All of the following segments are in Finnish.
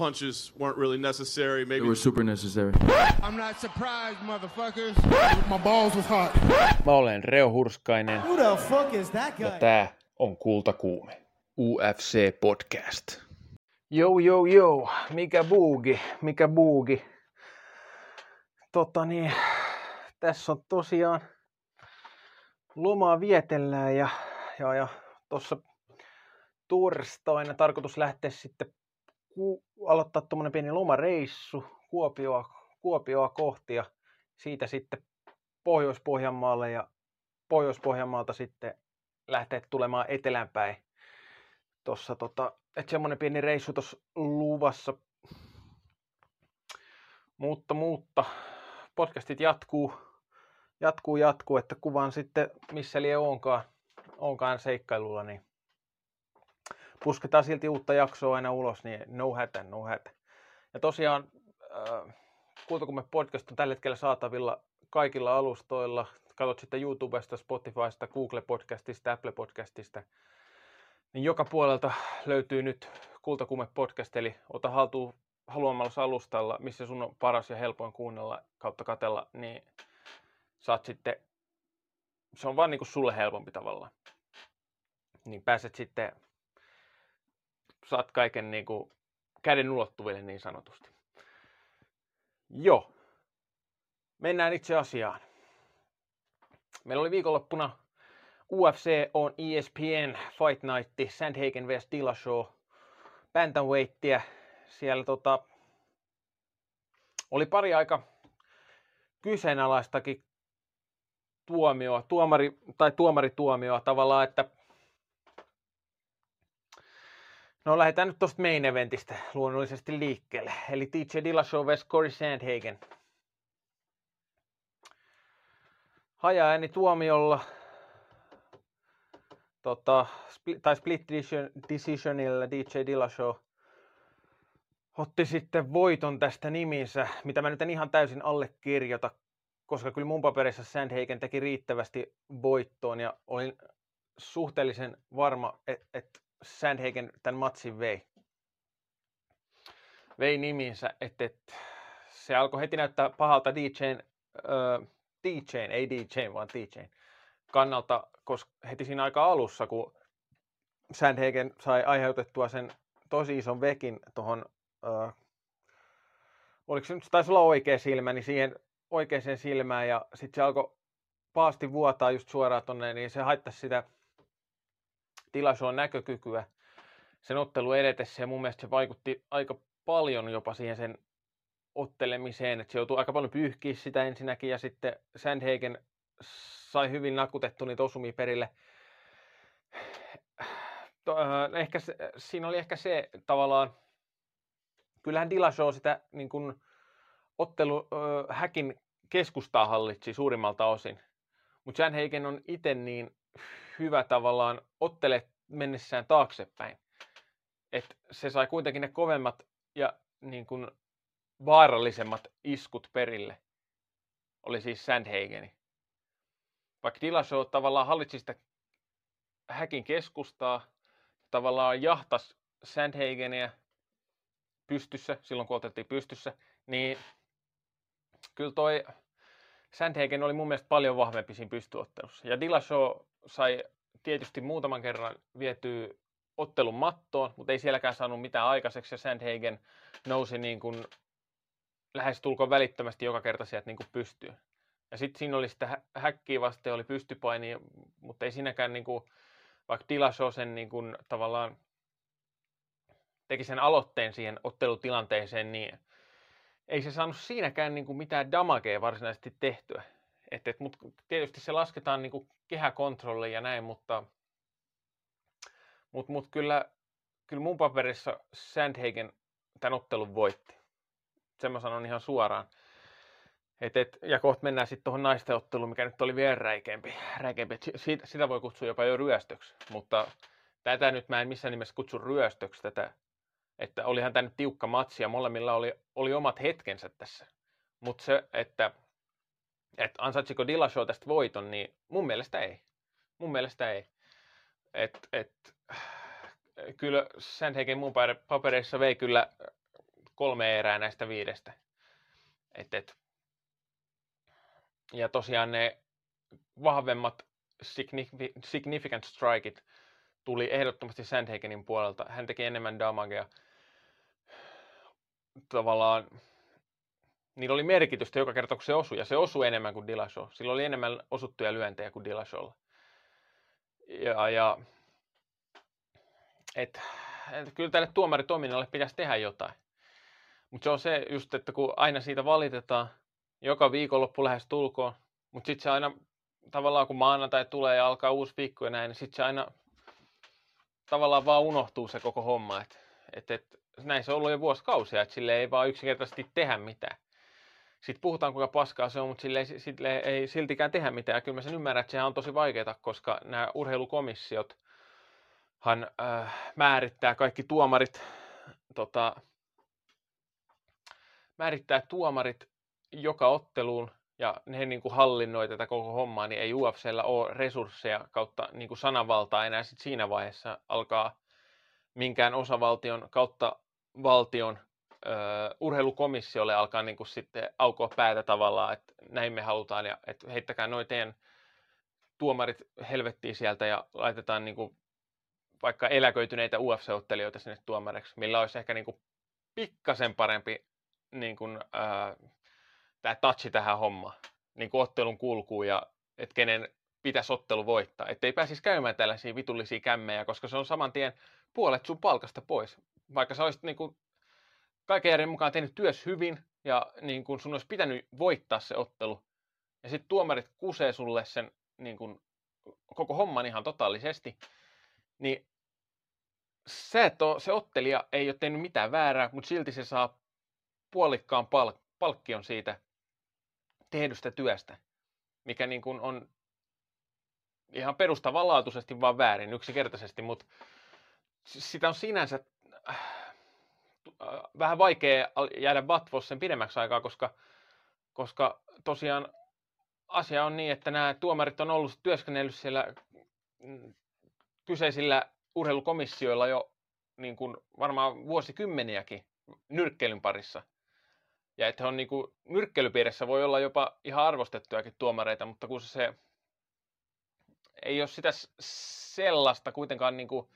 punches weren't really necessary. Maybe They were super necessary. I'm not surprised, motherfuckers. My balls was hot. Mä olen Reo Hurskainen Who the fuck is that guy? ja tää on Kultakuume. UFC Podcast. Jou, jou, jou. Mikä buugi, mikä buugi. Tota niin, tässä on tosiaan lomaa vietellään ja, ja, ja tuossa torstaina tarkoitus lähteä sitten ku, aloittaa tuommoinen pieni lomareissu Kuopioa, Kuopioa kohti ja siitä sitten Pohjois-Pohjanmaalle ja Pohjois-Pohjanmaalta sitten lähteä tulemaan etelänpäin. Tossa tota, että semmonen pieni reissu tuossa luvassa. Mutta, mutta podcastit jatkuu, jatkuu, jatkuu, että kuvaan sitten missä lie onkaan, onkaan seikkailulla, niin pusketaan silti uutta jaksoa aina ulos, niin no hätä, no hätä. Ja tosiaan äh, Kultakumme podcast on tällä hetkellä saatavilla kaikilla alustoilla. Katsot sitten YouTubesta, Spotifysta, Google Podcastista, Apple Podcastista. Niin joka puolelta löytyy nyt Kultakumme podcast, eli ota haltuun haluamalla alustalla, missä sun on paras ja helpoin kuunnella kautta katella, niin saat sitten, se on vaan niin kuin sulle helpompi tavallaan. Niin pääset sitten, saat kaiken niin kuin käden ulottuville niin sanotusti. Joo. Mennään itse asiaan. Meillä oli viikonloppuna UFC on ESPN Fight Night, Sandhagen vs Dillashaw, Bantamweightia. Siellä tota, oli pari aika kyseenalaistakin tuomioa, tuomari, tai tuomarituomioa tavallaan, että No lähdetään nyt tuosta main eventistä luonnollisesti liikkeelle. Eli TJ Dillashaw vs. Corey Sandhagen. Haja-ääni tuomiolla, tota, split, tai split decision, decisionilla DJ Dillashaw otti sitten voiton tästä niminsä, mitä mä nyt en ihan täysin allekirjoita, koska kyllä mun paperissa Sandhagen teki riittävästi voittoon ja olin suhteellisen varma, että et Sandhagen tämän matsin vei. Vei niminsä, että et, se alkoi heti näyttää pahalta DJn, öö, DJn, ei DJn, vaan DJn kannalta, koska heti siinä aika alussa, kun Sandhagen sai aiheutettua sen tosi ison vekin tuohon, öö, oliko se nyt, se taisi olla oikea silmä, niin siihen oikeaan silmään ja sitten se alkoi paasti vuotaa just suoraan tonne, niin se haittasi sitä Dillashawn näkökykyä sen ottelu edetessä ja mun mielestä se vaikutti aika paljon jopa siihen sen ottelemiseen, että se joutui aika paljon pyyhkiä sitä ensinnäkin ja sitten Sandhagen sai hyvin nakutettu niitä osumia perille. Äh, ehkä se, siinä oli ehkä se tavallaan, kyllähän Dillashaw sitä niin kuin, ottelu äh, häkin keskustaa hallitsi suurimmalta osin, mutta Sandhagen on itse niin hyvä tavallaan ottele mennessään taaksepäin. Et se sai kuitenkin ne kovemmat ja niin kuin vaarallisemmat iskut perille. Oli siis Sandhageni. Vaikka Dillashaw tavallaan hallitsi sitä häkin keskustaa, tavallaan jahtas Sandhagenia pystyssä, silloin kun otettiin pystyssä, niin kyllä toi Sandhagen oli mun mielestä paljon vahvempi siinä pystyottelussa. Ja Dillashaw sai tietysti muutaman kerran vietyä ottelun mattoon, mutta ei sielläkään saanut mitään aikaiseksi ja Sandhagen nousi niin kuin lähestulkoon välittömästi joka kerta sieltä niin kuin pystyyn. Ja sitten siinä oli sitä häkkiä vasten oli pystypaini, mutta ei siinäkään niin kuin, vaikka Dillashaw sen niin kuin, tavallaan teki sen aloitteen siihen ottelutilanteeseen, niin ei se saanut siinäkään niin kuin mitään damagea varsinaisesti tehtyä. Et, et, mut tietysti se lasketaan niin kehäkontrolli ja näin, mutta mut, mut kyllä, kyllä mun paperissa Sandhagen tämän ottelun voitti. Sen mä sanon ihan suoraan. Et, et, ja kohta mennään sitten tuohon naisten otteluun, mikä nyt oli vielä räikeämpi. räikeämpi. Siitä, sitä voi kutsua jopa jo ryöstöksi, mutta tätä nyt mä en missään nimessä kutsu ryöstöksi tätä. Että olihan tämä nyt tiukka matsi ja molemmilla oli, oli omat hetkensä tässä. Mutta se, että, että ansaitsiko Dillashaw tästä voiton, niin mun mielestä ei. Mun mielestä ei. Et, et, kyllä Sandhagen mun papereissa vei kyllä kolme erää näistä viidestä. Et, et. Ja tosiaan ne vahvemmat significant strikeit tuli ehdottomasti Sandhagenin puolelta. Hän teki enemmän damagea. Tavallaan niillä oli merkitystä joka kerta, kun se osui. Ja se osui enemmän kuin Dillashaw. Sillä oli enemmän osuttuja lyöntejä kuin Dillashawlla. Ja, ja et, et, kyllä tälle tuomaritoiminnalle pitäisi tehdä jotain. Mutta se on se just, että kun aina siitä valitetaan, joka viikonloppu lähes tulkoon, mutta sitten se aina tavallaan kun maanantai tulee ja alkaa uusi viikko ja näin, niin sitten se aina tavallaan vaan unohtuu se koko homma. Että et, et, näin se on ollut jo vuosikausia, että sille ei vaan yksinkertaisesti tehdä mitään. Sitten puhutaan kuinka paskaa se on, mutta sille ei, sille ei siltikään tehdä mitään. Ja kyllä mä sen ymmärrän, että sehän on tosi vaikeaa, koska nämä urheilukomissiot hän äh, määrittää kaikki tuomarit, tota, määrittää tuomarit joka otteluun ja ne niin kuin hallinnoi tätä koko hommaa, niin ei UFCllä ole resursseja kautta niin kuin sananvaltaa enää sit siinä vaiheessa alkaa minkään osavaltion kautta valtion ö, urheilukomissiolle alkaa niin kuin sitten aukoa päätä tavallaan, että näin me halutaan ja että heittäkää noin teidän tuomarit helvettiin sieltä ja laitetaan niin kuin vaikka eläköityneitä UFC-ottelijoita sinne tuomareiksi, millä olisi ehkä niin kuin pikkasen parempi niin kuin, ää, tämä touchi tähän hommaan, niin kuin ottelun kulkuun ja että kenen pitäisi ottelu voittaa. Että ei pääsisi käymään tällaisia vitullisia kämmejä, koska se on saman tien puolet sun palkasta pois. Vaikka sä olisit niin kuin kaiken järjen mukaan tehnyt työs hyvin ja niin kuin sun olisi pitänyt voittaa se ottelu. Ja sitten tuomarit kusee sulle sen niin kuin, koko homman ihan totaalisesti. Niin se, että se ottelija ei ole tehnyt mitään väärää, mutta silti se saa puolikkaan pal- palkkion siitä tehdystä työstä, mikä niin kuin on ihan perustavanlaatuisesti vaan väärin yksinkertaisesti, mutta sitä on sinänsä vähän vaikea jäädä vatvossa sen pidemmäksi aikaa, koska, koska tosiaan asia on niin, että nämä tuomarit on ollut työskennellyt siellä mm, kyseisillä urheilukomissioilla jo niin kuin varmaan vuosikymmeniäkin nyrkkeilyn parissa. Ja että on niin kuin, nyrkkeilypiirissä voi olla jopa ihan arvostettujakin tuomareita, mutta kun se ei ole sitä sellaista kuitenkaan niin kuin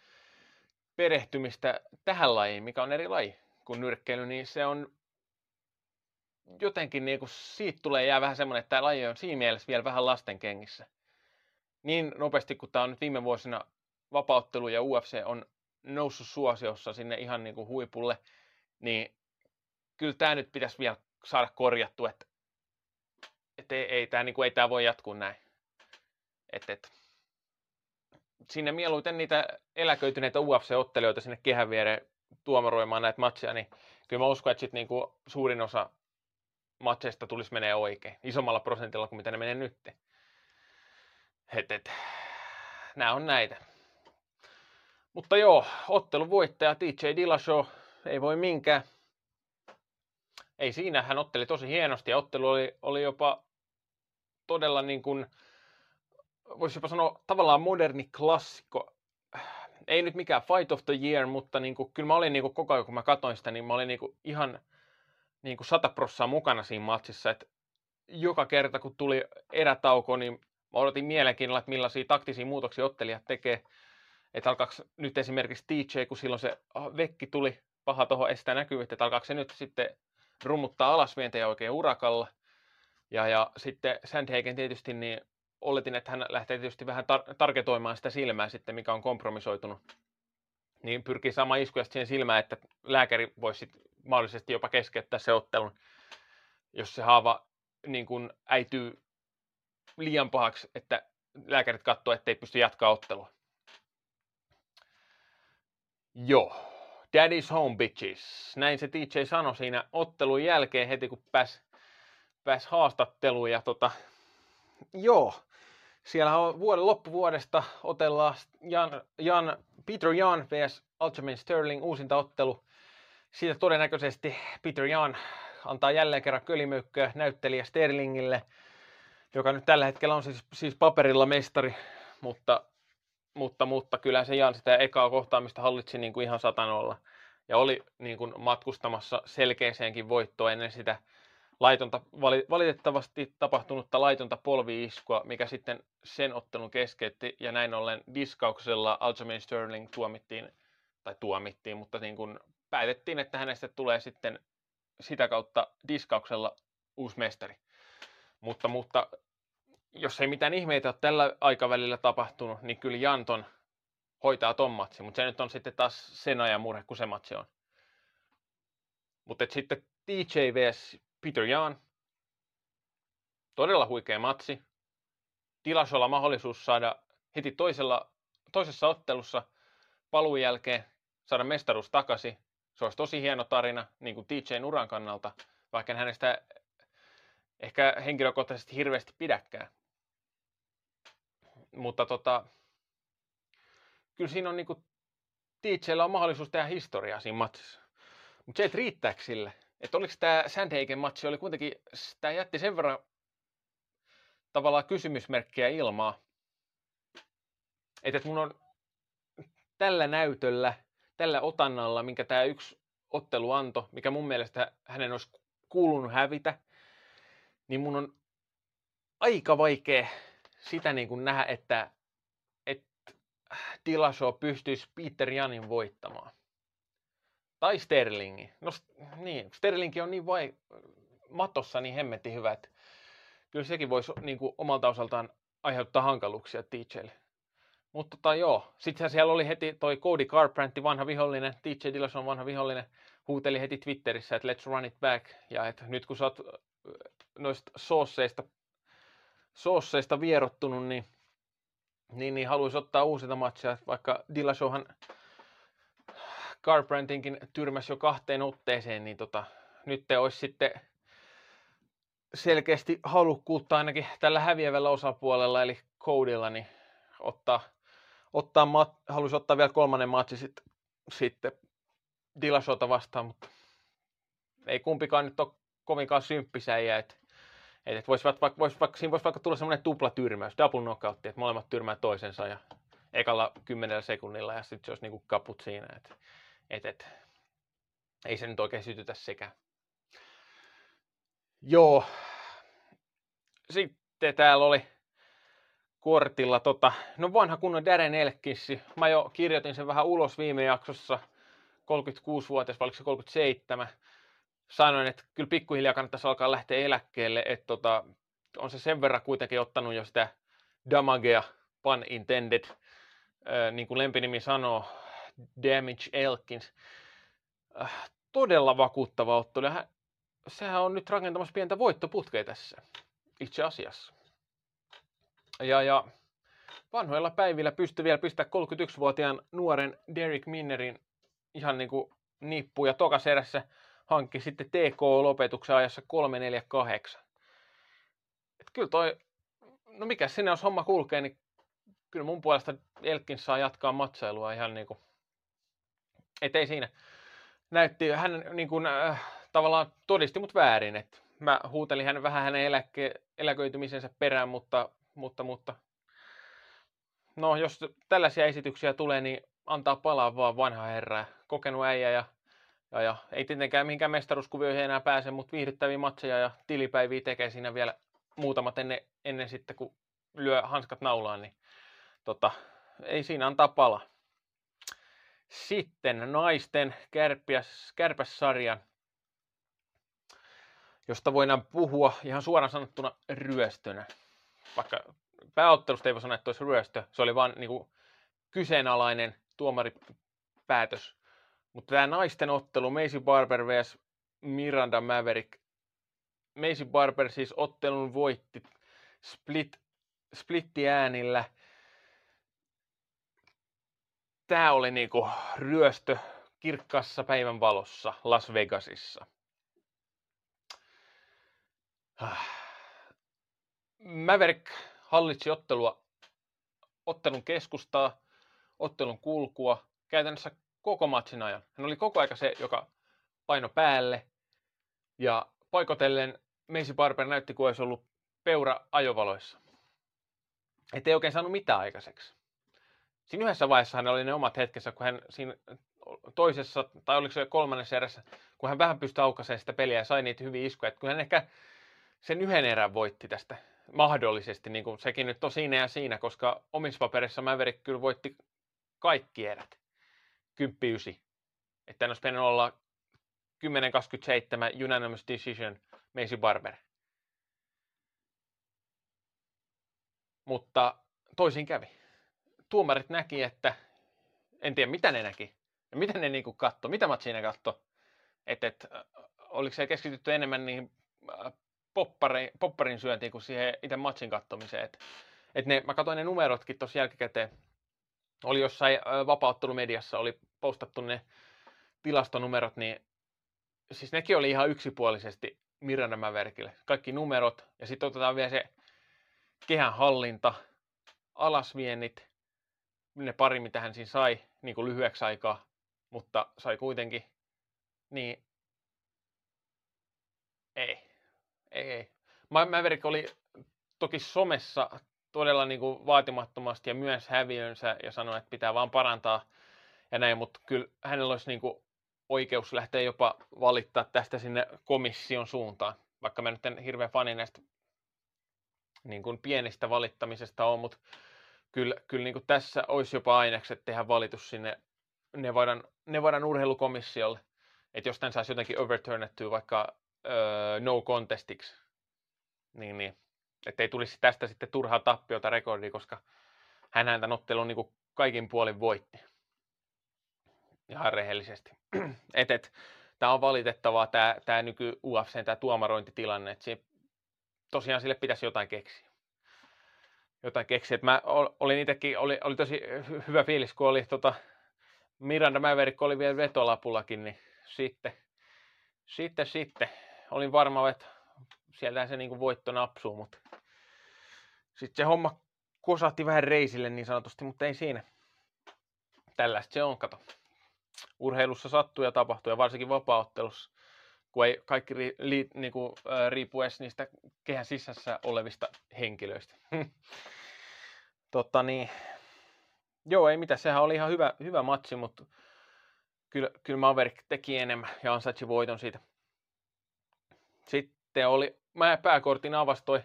perehtymistä tähän lajiin, mikä on eri laji kuin nyrkkeily, niin se on jotenkin niin kuin siitä tulee jää vähän semmoinen, että tämä laji on siinä mielessä vielä vähän lasten kengissä. Niin nopeasti kuin tämä on nyt viime vuosina vapauttelu ja UFC on noussut suosiossa sinne ihan niin kuin huipulle, niin kyllä tämä nyt pitäisi vielä saada korjattu, että, että ei, ei, tämä, niin kuin, ei tämä voi jatkuu näin. Et, et. Sinne mieluiten niitä eläköityneitä UFC-ottelijoita sinne kehän viereen tuomaroimaan näitä matseja, niin kyllä mä uskon, että sit niin kuin suurin osa matseista tulisi menee oikein, isommalla prosentilla kuin mitä ne menee nyt. Et, et. Nämä on näitä. Mutta joo, ottelun voittaja TJ Dillashaw ei voi minkään. Ei siinä, hän otteli tosi hienosti ja ottelu oli, oli jopa todella niin kuin, voisi jopa sanoa tavallaan moderni klassikko. Ei nyt mikään fight of the year, mutta niin kuin, kyllä mä olin niin kuin, koko ajan, kun mä katsoin sitä, niin mä olin niin kuin, ihan niin kuin sata prossaa mukana siinä matsissa. Että joka kerta, kun tuli erätauko, niin mä odotin mielenkiinnolla, että millaisia taktisia muutoksia ottelijat tekee että alkaako nyt esimerkiksi DJ, kun silloin se vekki tuli paha tuohon estää näkyvyyttä, että alkaako se nyt sitten rummuttaa alasvientejä oikein urakalla. Ja, ja sitten Sandhagen tietysti, niin oletin, että hän lähtee tietysti vähän tar- tarketoimaan sitä silmää sitten, mikä on kompromisoitunut. Niin pyrkii saamaan iskuja siihen silmään, että lääkäri voisi mahdollisesti jopa keskeyttää se ottelun, jos se haava niin kuin äityy liian pahaksi, että lääkärit katsoo, ettei pysty jatkaa ottelua. Joo. Daddy's home bitches. Näin se DJ sanoi siinä ottelun jälkeen heti kun pääsi pääs haastatteluun. Ja tota, joo, siellä on vuoden loppuvuodesta otellaan Jan, Jan, Peter Jan vs. Aljamain Sterling uusinta ottelu. Siitä todennäköisesti Peter Jan antaa jälleen kerran kölimöykköä näyttelijä Sterlingille, joka nyt tällä hetkellä on siis, siis paperilla mestari, mutta mutta, mutta kyllä se Jan sitä ekaa kohtaamista hallitsi niin kuin ihan satanolla. ja oli niin kuin matkustamassa selkeäseenkin voittoon ennen sitä laitonta, valitettavasti tapahtunutta laitonta polviiskua, mikä sitten sen ottelun keskeytti ja näin ollen diskauksella Aljamain Sterling tuomittiin, tai tuomittiin, mutta niin kuin päätettiin, että hänestä tulee sitten sitä kautta diskauksella uusi mestari. Mutta, mutta jos ei mitään ihmeitä ole tällä aikavälillä tapahtunut, niin kyllä Janton hoitaa ton matsi, mutta se nyt on sitten taas sen ajan murhe, kun se matsi on. Mutta sitten DJ vs. Peter Jan, todella huikea matsi. Tilasolla mahdollisuus saada heti toisella, toisessa ottelussa paluun jälkeen saada mestaruus takaisin. Se olisi tosi hieno tarina niin kuin TJn uran kannalta, vaikka en hänestä ehkä henkilökohtaisesti hirveästi pidäkään. Mutta tota, kyllä siinä on niinku, TJllä on mahdollisuus tehdä historiaa siinä matsissa. Mutta se, että riittääkö sille, että oliko tämä Sandhagen matsi, oli kuitenkin, tämä jätti sen verran tavallaan kysymysmerkkiä ilmaa, että mun on tällä näytöllä, tällä otannalla, minkä tämä yksi ottelu antoi, mikä mun mielestä hänen olisi kuulunut hävitä, niin mun on aika vaikea sitä niin kuin nähdä, että, että Dillashaw pystyisi Peter Janin voittamaan. Tai Sterlingi. No niin, Sterlingi on niin vai, matossa niin hemmetti hyvä, että kyllä sekin voisi niin kuin, omalta osaltaan aiheuttaa hankaluuksia TJlle. Mutta tota, joo, sitten siellä oli heti toi Cody Garbrandt, vanha vihollinen, TJ Dillashaw vanha vihollinen, huuteli heti Twitterissä, että let's run it back, ja että nyt kun sä oot noista soosseista, soosseista vierottunut, niin, niin, niin haluaisi ottaa uusita matcheja, vaikka Dillashowhan Garbrandtinkin tyrmäsi jo kahteen otteeseen, niin tota, nyt te olisi sitten selkeästi halukkuutta ainakin tällä häviävällä osapuolella, eli Codylla, niin ottaa, ottaa mat, haluaisi ottaa vielä kolmannen matsi sit, sitten Dillashowta vastaan, mutta ei kumpikaan nyt ole kovinkaan symppisäjä, että et, et vois, vaikka, vois, vaikka, siinä voisi vaikka tulla semmoinen tuplatyrmäys, double knockout, että molemmat tyrmää toisensa ja ekalla kymmenellä sekunnilla ja sitten se olisi niinku kaput siinä. Et, et, et, ei se nyt oikein sytytä sekä. Joo. Sitten täällä oli kortilla tota, no vanha kunnon Darren Elkissi. Mä jo kirjoitin sen vähän ulos viime jaksossa. 36-vuotias, vai oliko se 37 sanoin, että kyllä pikkuhiljaa kannattaisi alkaa lähteä eläkkeelle, että tota, on se sen verran kuitenkin ottanut jo sitä damagea, pun intended, niin kuin lempinimi sanoo, Damage Elkins. Äh, todella vakuuttava ottelu. Hän, sehän on nyt rakentamassa pientä voittoputkea tässä, itse asiassa. Ja, ja vanhoilla päivillä pystyi vielä pistää 31-vuotiaan nuoren Derek Minnerin ihan niin kuin nippuun ja tokas erässä hankki sitten TK-lopetuksen ajassa 348. Et kyllä toi, no mikä sinne jos homma kulkee, niin kyllä mun puolesta Elkin saa jatkaa matsailua ihan niin kuin, et ei siinä. Näytti, hän niin kuin, äh, tavallaan todisti mut väärin, että mä huutelin hän vähän hänen eläke, eläköitymisensä perään, mutta, mutta, mutta no jos tällaisia esityksiä tulee, niin antaa palaa vaan vanha herra, kokenut äijä ja ja, ja ei tietenkään mihinkään mestaruuskuvioihin enää pääse, mutta viihdyttäviä matseja ja tilipäiviä tekee siinä vielä muutamat ennen, ennen sitten, kun lyö hanskat naulaan, niin tota, ei siinä antaa pala. Sitten naisten kärpiäs, kärpässarjan, josta voidaan puhua ihan suoraan sanottuna ryöstönä. Vaikka pääottelusta ei voi sanoa, että olisi ryöstö, se oli vain niin kyseenalainen tuomaripäätös mutta tämä naisten ottelu, Macy Barber vs. Miranda Maverick. Macy Barber siis ottelun voitti split, splitti äänillä. Tämä oli niinku ryöstö kirkkassa päivän valossa Las Vegasissa. Maverick hallitsi ottelua, ottelun keskustaa, ottelun kulkua, käytännössä koko matsin ajan. Hän oli koko aika se, joka paino päälle. Ja paikotellen Macy Barber näytti, kuin olisi ollut peura ajovaloissa. Että ei oikein saanut mitään aikaiseksi. Siinä yhdessä vaiheessa hän oli ne omat hetkessä, kun hän siinä toisessa, tai oliko se kolmannessa erässä, kun hän vähän pystyi aukaisemaan sitä peliä ja sai niitä hyviä iskuja. Että kyllä hän ehkä sen yhden erän voitti tästä mahdollisesti, niin kuin sekin nyt on siinä ja siinä, koska omissa paperissa Maverick kyllä voitti kaikki erät. 10-9. Että olisi pitänyt olla 10-27 unanimous decision Macy Barber. Mutta toisin kävi. Tuomarit näki, että en tiedä mitä ne näki. Ja miten ne niinku katto, mitä matsia ne katto. Että et, oliko se keskitytty enemmän niihin popparin, popparin syöntiin kuin siihen itse matsin kattomiseen. Et, et ne, mä katsoin ne numerotkin tuossa jälkikäteen. Oli jossain vapauttelumediassa, oli postattu ne tilastonumerot, niin siis nekin oli ihan yksipuolisesti Miranda Mäverkille. Kaikki numerot ja sitten otetaan vielä se kehän hallinta, alasviennit, ne pari mitä hän siinä sai niin kuin lyhyeksi aikaa, mutta sai kuitenkin, niin ei, ei, ei. Maverick oli toki somessa todella niin kuin vaatimattomasti ja myös häviönsä ja sanoi, että pitää vaan parantaa ja näin, mutta kyllä hänellä olisi niin kuin oikeus lähteä jopa valittaa tästä sinne komission suuntaan, vaikka mä nyt en hirveän fani näistä niin kuin pienistä valittamisesta ole, mutta kyllä, kyllä niin kuin tässä olisi jopa ainekset tehdä valitus sinne Nevadan, Nevadan urheilukomissiolle, että jos tämän saisi jotenkin overturnettyä vaikka öö, no contestiksi, niin, niin että ei tulisi tästä sitten turhaa tappiota rekordia, koska hän tämän ottelun niin kuin kaikin puolin voitti. Ihan rehellisesti. et, et, tämä on valitettavaa, tämä, tämä nyky UFC, tämä tuomarointitilanne, että tosiaan sille pitäisi jotain keksiä. Jotain keksiä. mä olin itsekin, oli, oli tosi hyvä fiilis, kun oli tota, Miranda Maverick oli vielä vetolapullakin, niin sitten, sitten, sitten, olin varma, että sieltä se niin voitto napsuu, mutta sitten se homma kosahti vähän reisille niin sanotusti, mutta ei siinä. Tällaista se on, kato. Urheilussa sattuu ja tapahtuu, ja varsinkin vapaaottelussa, kun ei kaikki ri, li, niin kuin, äh, riipu edes niistä kehän sisässä olevista henkilöistä. Totta niin. Joo, ei mitään, sehän oli ihan hyvä, hyvä matsi, mutta kyllä, kyllä Maverick teki enemmän ja ansaitsi voiton siitä. Sitten oli, mä pääkortin avastoi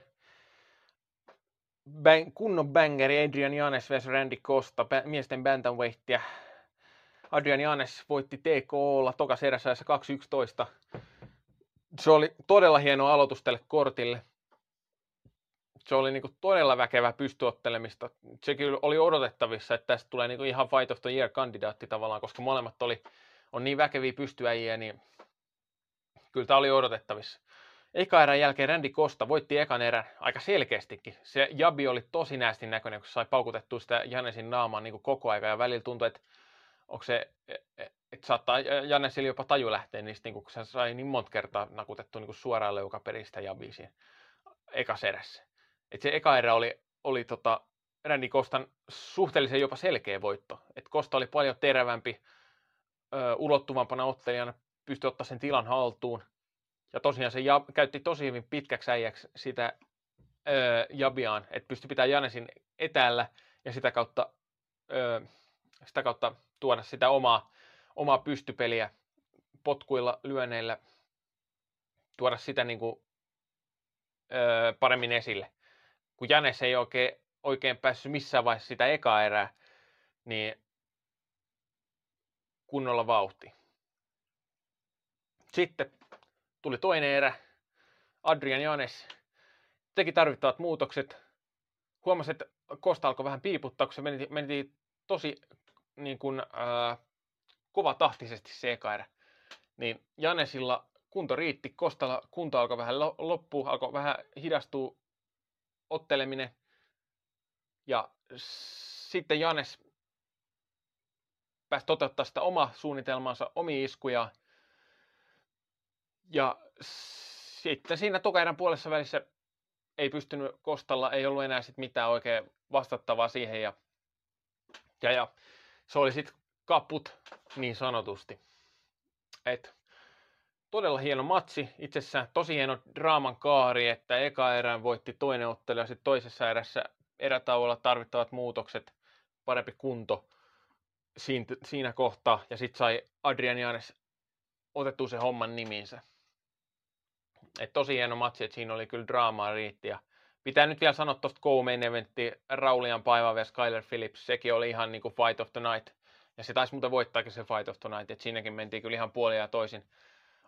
bang, kunnon bangeri Adrian Janes vs Randy Costa, miesten bantamweightia. Adrian Janes voitti TKOlla tokas erässä 2.11. Se oli todella hieno aloitus tälle kortille. Se oli niin kuin todella väkevä pystyottelemista. Se kyllä oli odotettavissa, että tästä tulee niin kuin ihan Fight of the Year-kandidaatti tavallaan, koska molemmat oli, on niin väkeviä pystyäjiä, niin kyllä tämä oli odotettavissa. Eka erän jälkeen Randy Costa voitti ekan erän aika selkeästikin. Se Jabi oli tosi näästin näköinen, kun sai paukutettua sitä Janesin naamaa niin koko aika ja välillä tuntui, että onko se, e, e, että saattaa Janesille jopa taju lähteä niistä, niin kun se sai niin monta kertaa nakutettu niin suoraan leukaperistä Jabia siinä ekas erässä. Et se eka erä oli, oli tota, Randy Kostan suhteellisen jopa selkeä voitto. Et Kosta oli paljon terävämpi, ö, ulottuvampana ottelijana, pystyi ottaa sen tilan haltuun. Ja tosiaan se jab, käytti tosi hyvin pitkäksi äijäksi sitä öö, Jabiaan, että pystyi pitämään Janesin etäällä ja sitä kautta, öö, sitä kautta tuoda sitä omaa, omaa pystypeliä potkuilla, lyöneillä, tuoda sitä niin kuin, öö, paremmin esille. Kun Janes ei oikein, oikein päässyt missään vaiheessa sitä ekaa erää, niin kunnolla vauhti. Sitten tuli toinen erä. Adrian Janes teki tarvittavat muutokset. Huomasi, että Kosta alkoi vähän piiputtaa, kun se meni, meni tosi niin kuin, ää, kova tahtisesti se eka erä. Niin Janesilla kunto riitti, Kostalla kunto alkoi vähän loppua, alkoi vähän hidastua otteleminen. Ja sitten Janes pääsi toteuttaa sitä oma suunnitelmansa, omi iskuja. Ja sitten siinä tokaerän puolessa välissä ei pystynyt Kostalla, ei ollut enää sit mitään oikein vastattavaa siihen. Ja, ja, ja se oli sitten kaput niin sanotusti. Et, todella hieno matsi, itsessään tosi hieno draaman kaari, että eka erään voitti toinen ottelu ja sitten toisessa erässä erätauolla tarvittavat muutokset, parempi kunto, siinä, siinä kohtaa, ja sitten sai Adrian Janes otettu se homman nimiinsä. Et tosi hieno matsi, että siinä oli kyllä draamaa riitti. Ja pitää nyt vielä sanoa tuosta co-main eventti Raulian Paiva ja Skyler Phillips, sekin oli ihan niin kuin fight of the night. Ja se taisi muuten voittaakin se fight of the night, että siinäkin mentiin kyllä ihan puolia ja toisin.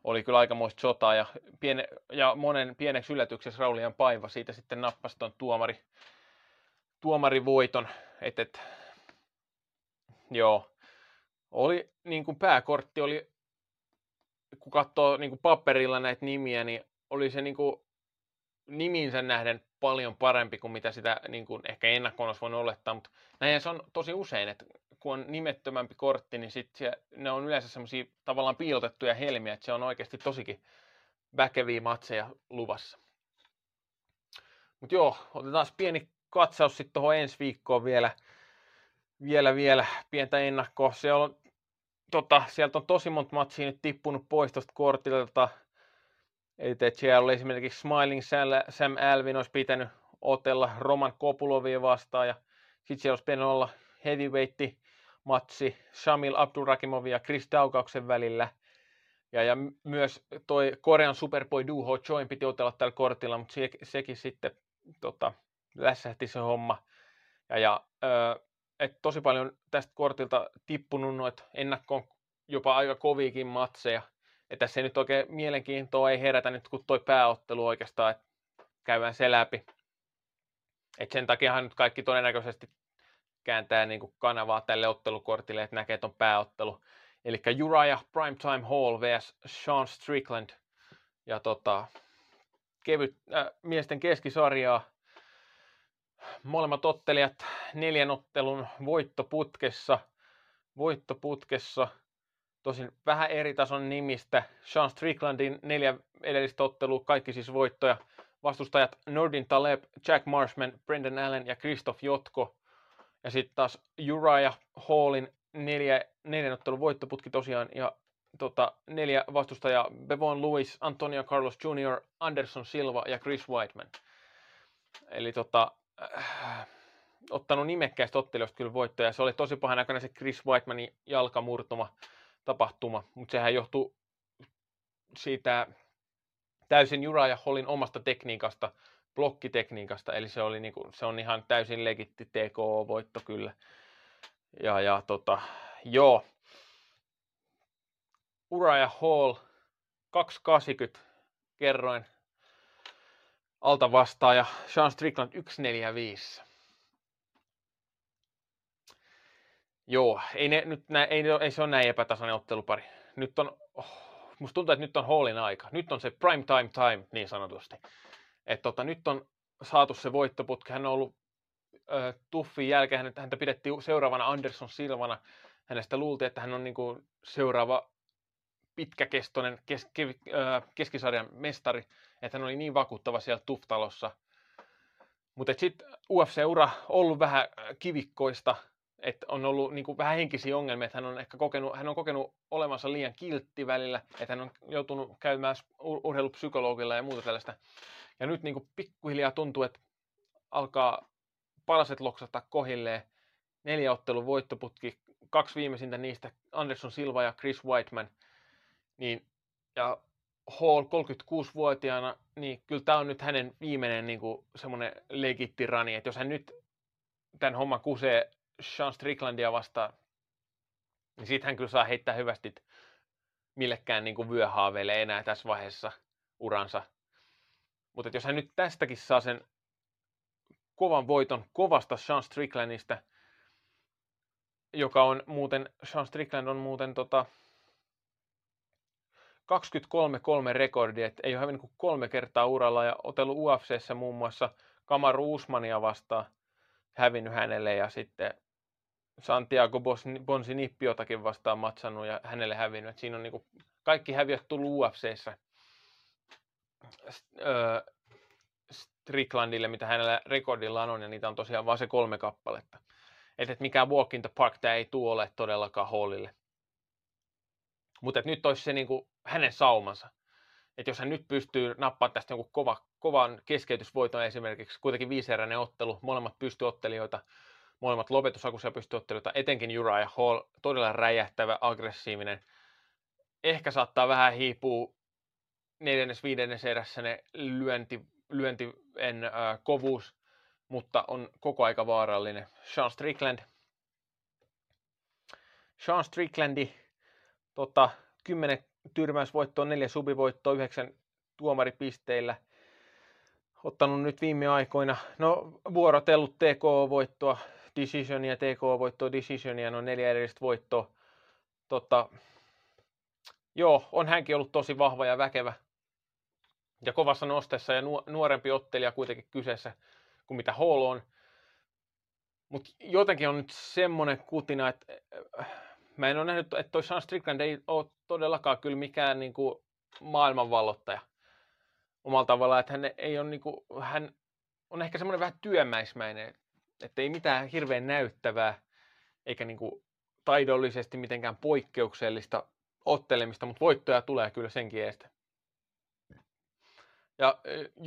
Oli kyllä aikamoista sotaa ja, piene, ja monen pieneksi yllätyksessä Raulian Paiva siitä sitten nappasi tuon tuomari, tuomarivoiton. Et, et, joo, oli niin kuin pääkortti oli, kun katsoo niin kuin paperilla näitä nimiä, niin oli se niin kuin niminsä nähden paljon parempi kuin mitä sitä niin kuin ehkä ennakkoon olisi voinut olettaa, mutta näin se on tosi usein, että kun on nimettömämpi kortti, niin sit se, ne on yleensä semmoisia tavallaan piilotettuja helmiä, että se on oikeasti tosikin väkeviä matseja luvassa. Mutta joo, otetaan pieni katsaus sitten tuohon ensi viikkoon vielä, vielä, vielä pientä ennakkoa. Se on, tota, sieltä on tosi monta matsia nyt tippunut pois tuosta kortilta. Eli siellä oli esimerkiksi Smiling Sam Alvin olisi pitänyt otella Roman Kopulovia vastaan ja sitten siellä olisi pitänyt olla heavyweight matsi Shamil Abdurakimovin ja Chris Daukauksen välillä. Ja, ja myös toi Korean Superboy Duho Join piti otella tällä kortilla, mutta se, sekin sitten tota, lässähti se homma. Ja, ja ö, et tosi paljon tästä kortilta tippunut noit ennakkoon jopa aika koviikin matseja. Että se nyt oikein mielenkiintoa ei herätä nyt, kun toi pääottelu oikeastaan, että käydään se läpi. Et sen takiahan nyt kaikki todennäköisesti kääntää niin kuin kanavaa tälle ottelukortille, että näkee ton pääottelu. Eli Uriah Primetime Hall vs. Sean Strickland. Ja tota, kevyt äh, miesten keskisarjaa. Molemmat ottelijat neljän ottelun voittoputkessa. Voittoputkessa. Tosin vähän eri tason nimistä. Sean Stricklandin neljä edellistä ottelua, kaikki siis voittoja. Vastustajat Nordin Taleb, Jack Marshman, Brendan Allen ja Christoph Jotko. Ja sitten taas Uriah Hallin neljä, neljän ottelun voittoputki tosiaan ja tota, neljä vastustajaa Bevon Lewis, Antonio Carlos Jr., Anderson Silva ja Chris Whiteman. Eli tota, äh, ottanut nimekkäistä ottelijoista kyllä voittoja. Se oli tosi pahan näköinen se Chris Whitemanin jalkamurtuma tapahtuma, mutta sehän johtuu siitä täysin Uriah Hallin omasta tekniikasta, blokkitekniikasta, eli se, oli niinku, se on ihan täysin legitti TKO-voitto kyllä. Ja, ja tota, joo, Uriah Hall 280 kerroin alta vastaan ja Sean Strickland 145. Joo, ei, ne, nyt nä, ei, ei se ole näin epätasainen ottelupari. Nyt on, oh, musta tuntuu, että nyt on Hallin aika. Nyt on se prime time time niin sanotusti. Et tota, nyt on saatu se voittoputki. Hän on ollut äh, tuffin jälkeen, häntä pidettiin seuraavana Anderson Silvana. Hänestä luultiin, että hän on niin kuin seuraava pitkäkestoinen kes, ke, äh, keskisarjan mestari, että hän oli niin vakuuttava siellä Tuftalossa. Mutta sitten UFC-ura ollut vähän kivikkoista, että on ollut niin kuin vähän henkisiä ongelmia, että hän on ehkä kokenut, hän on kokenut olevansa liian kiltti välillä, että hän on joutunut käymään urheilupsykologilla ja muuta tällaista. Ja nyt niin kuin pikkuhiljaa tuntuu, että alkaa palaset loksata kohilleen. Neljä ottelun voittoputki, kaksi viimeisintä niistä, Anderson Silva ja Chris Whiteman. Niin, ja Hall 36-vuotiaana, niin kyllä tämä on nyt hänen viimeinen niin kuin semmoinen legitti rani, että jos hän nyt tämän homman kusee Sean Stricklandia vastaan, niin siitä hän kyllä saa heittää hyvästi millekään niin kuin vyöhaaveille enää tässä vaiheessa uransa. Mutta jos hän nyt tästäkin saa sen kovan voiton kovasta Sean Stricklandista, joka on muuten, Sean Strickland on muuten tota, 23-3 rekordi, että ei ole hävinnyt kuin kolme kertaa uralla ja otellut UFCssä muun muassa Kamaru Usmania vastaan hävinnyt hänelle ja sitten Santiago Bonsinipiotakin vastaan matsannut ja hänelle hävinnyt. Et siinä on niinku kaikki häviöt tullut UFCssä Stricklandille, mitä hänellä rekordillaan on, ja niitä on tosiaan vain se kolme kappaletta. Että et mikään walk in the park tämä ei tule ole todellakaan Hallille. Mutta nyt olisi se niinku hänen saumansa. Että jos hän nyt pystyy nappaamaan tästä jonkun kova, kovan keskeytysvoiton esimerkiksi, kuitenkin viiseräinen ottelu, molemmat pystyottelijoita, molemmat lopetushakuisia pystyotteluita, etenkin Uriah Hall, todella räjähtävä, aggressiivinen. Ehkä saattaa vähän hiipua neljännes, viidennes erässä ne lyönti, lyöntien äh, kovuus, mutta on koko aika vaarallinen. Sean Strickland. Sean Stricklandi, tota, 10 tyrmäysvoittoa, 4 subivoittoa, 9 tuomaripisteillä. Ottanut nyt viime aikoina, no vuorotellut TK-voittoa, decisionia, TK-voittoa, decisionia, no neljä edellistä voittoa. Tota, joo, on hänkin ollut tosi vahva ja väkevä ja kovassa nostessa ja nuorempi ottelija kuitenkin kyseessä kuin mitä Hall on. Mutta jotenkin on nyt semmoinen kutina, että äh, mä en ole nähnyt, että toi Sean Strickland ei ole todellakaan kyllä mikään niin kuin maailmanvallottaja omalla tavallaan, että hän ei ole niin kuin, hän on ehkä semmoinen vähän työmäismäinen, että ei mitään hirveän näyttävää, eikä niin kuin taidollisesti mitenkään poikkeuksellista ottelemista, mutta voittoja tulee kyllä senkin edestä. Ja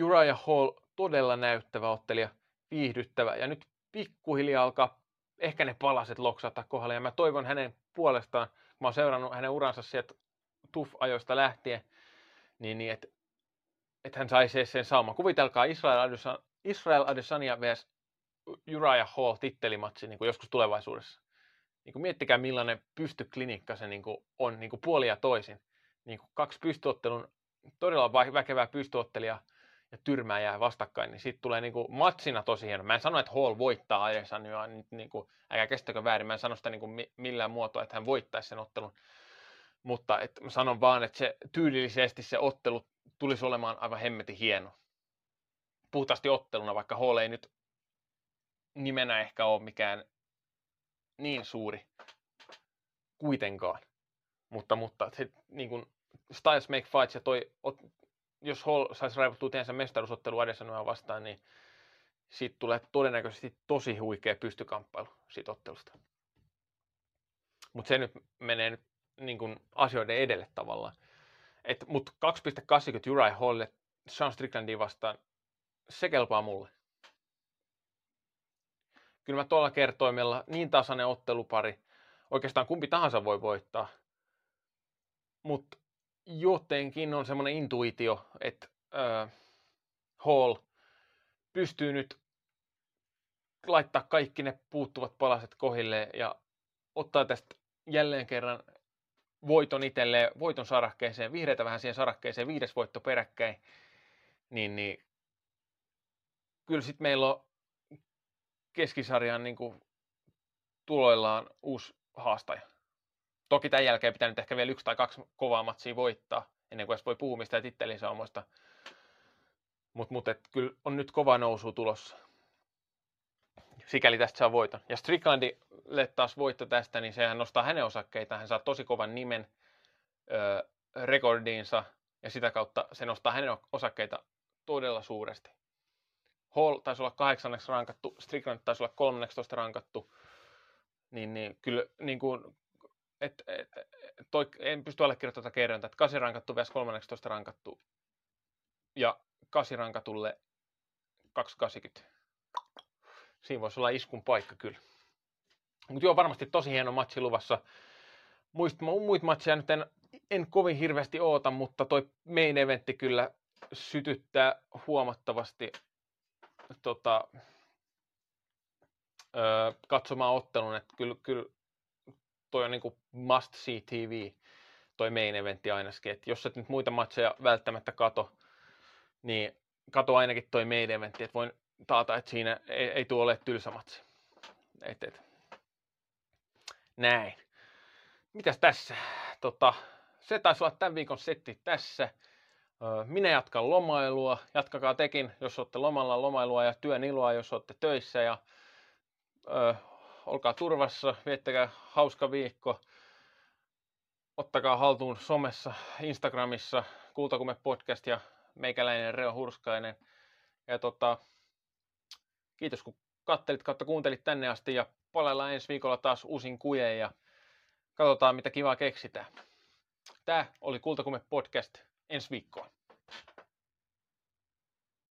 Uriah Hall, todella näyttävä ottelija, viihdyttävä. Ja nyt pikkuhiljaa alkaa ehkä ne palaset loksata kohdalle. Ja mä toivon hänen puolestaan, kun mä oon seurannut hänen uransa sieltä TUF-ajoista lähtien, niin, niin että et hän saisi sen sauman. Kuvitelkaa Israel, Adesanya, Israel Adesanya vs. Uriah Hall tittelimatsi niin kuin joskus tulevaisuudessa. Niin kuin miettikää millainen pystyklinikka se niin kuin on niin kuin puoli ja toisin. Niin kuin kaksi pystyottelun todella väkevää pystyottelija ja tyrmääjää vastakkain, niin siitä tulee niinku matsina tosi hieno. Mä en sano, että Hall voittaa Adesanyaa, niin niinku, älkää kestäkö väärin, mä en sano sitä niinku millään muotoa, että hän voittaisi sen ottelun. Mutta et mä sanon vaan, että se tyylillisesti se ottelu tulisi olemaan aivan hemmetin hieno. Puhtaasti otteluna, vaikka Hall ei nyt nimenä ehkä ole mikään niin suuri kuitenkaan. Mutta, mutta se, niin kuin, Styles Make Fights ja toi, jos Hall saisi raivottua tiensä mestaruusottelu Adesanyua vastaan, niin siitä tulee todennäköisesti tosi huikea pystykamppailu siitä ottelusta. Mutta se nyt menee nyt niin kuin asioiden edelle tavallaan. Mutta 2.80 Uriah Hallille Sean Stricklandin vastaan, se kelpaa mulle. Kyllä mä tuolla kertoimella niin tasainen ottelupari, oikeastaan kumpi tahansa voi voittaa. Mutta jotenkin on semmoinen intuitio, että äh, Hall pystyy nyt laittaa kaikki ne puuttuvat palaset kohille ja ottaa tästä jälleen kerran voiton itselleen, voiton sarakkeeseen, vihreitä vähän siihen sarakkeeseen, viides voitto peräkkäin, niin, niin kyllä sitten meillä on keskisarjan niin kuin, tuloillaan uusi haastaja. Toki tämän jälkeen pitää nyt ehkä vielä yksi tai kaksi kovaa matsia voittaa, ennen kuin edes voi puhua mistään tittelisaumoista. Mutta mut, kyllä on nyt kova nousu tulossa. Sikäli tästä saa voiton. Ja Stricklandille taas voitto tästä, niin sehän nostaa hänen osakkeitaan. Hän saa tosi kovan nimen ö, rekordiinsa ja sitä kautta se nostaa hänen osakkeita todella suuresti. Hall taisi olla kahdeksanneksi rankattu, Strickland taisi olla 13 rankattu. Niin, niin kyllä niin kuin et, et, toi, en pysty allekirjoittamaan tätä kerronta, että 8 rankattu vs 13 rankattu ja 8 rankatulle 280. Siinä voisi olla iskun paikka kyllä. Mutta joo, varmasti tosi hieno matsi luvassa. Muista, muita matseja nyt en, en kovin hirveästi oota, mutta toi main eventti kyllä sytyttää huomattavasti tota, öö, katsomaan ottelun, että kyllä, kyllä toi on niinku must see TV, toi main eventti ainakin. Et jos et nyt muita matseja välttämättä kato, niin kato ainakin toi main eventti, että voin taata, että siinä ei, ei tule ole tylsä matsi. Et, et. Näin. Mitäs tässä? Tota, se taisi olla tämän viikon setti tässä. Minä jatkan lomailua. Jatkakaa tekin, jos olette lomalla lomailua ja työn iloa, jos olette töissä. Ja olkaa turvassa, viettäkää hauska viikko. Ottakaa haltuun somessa, Instagramissa, Kultakume podcast ja meikäläinen Reo Hurskainen. Ja tota, kiitos kun kattelit kautta kuuntelit tänne asti ja palellaan ensi viikolla taas uusin kuje ja katsotaan mitä kivaa keksitään. Tämä oli Kultakume podcast ensi viikkoon.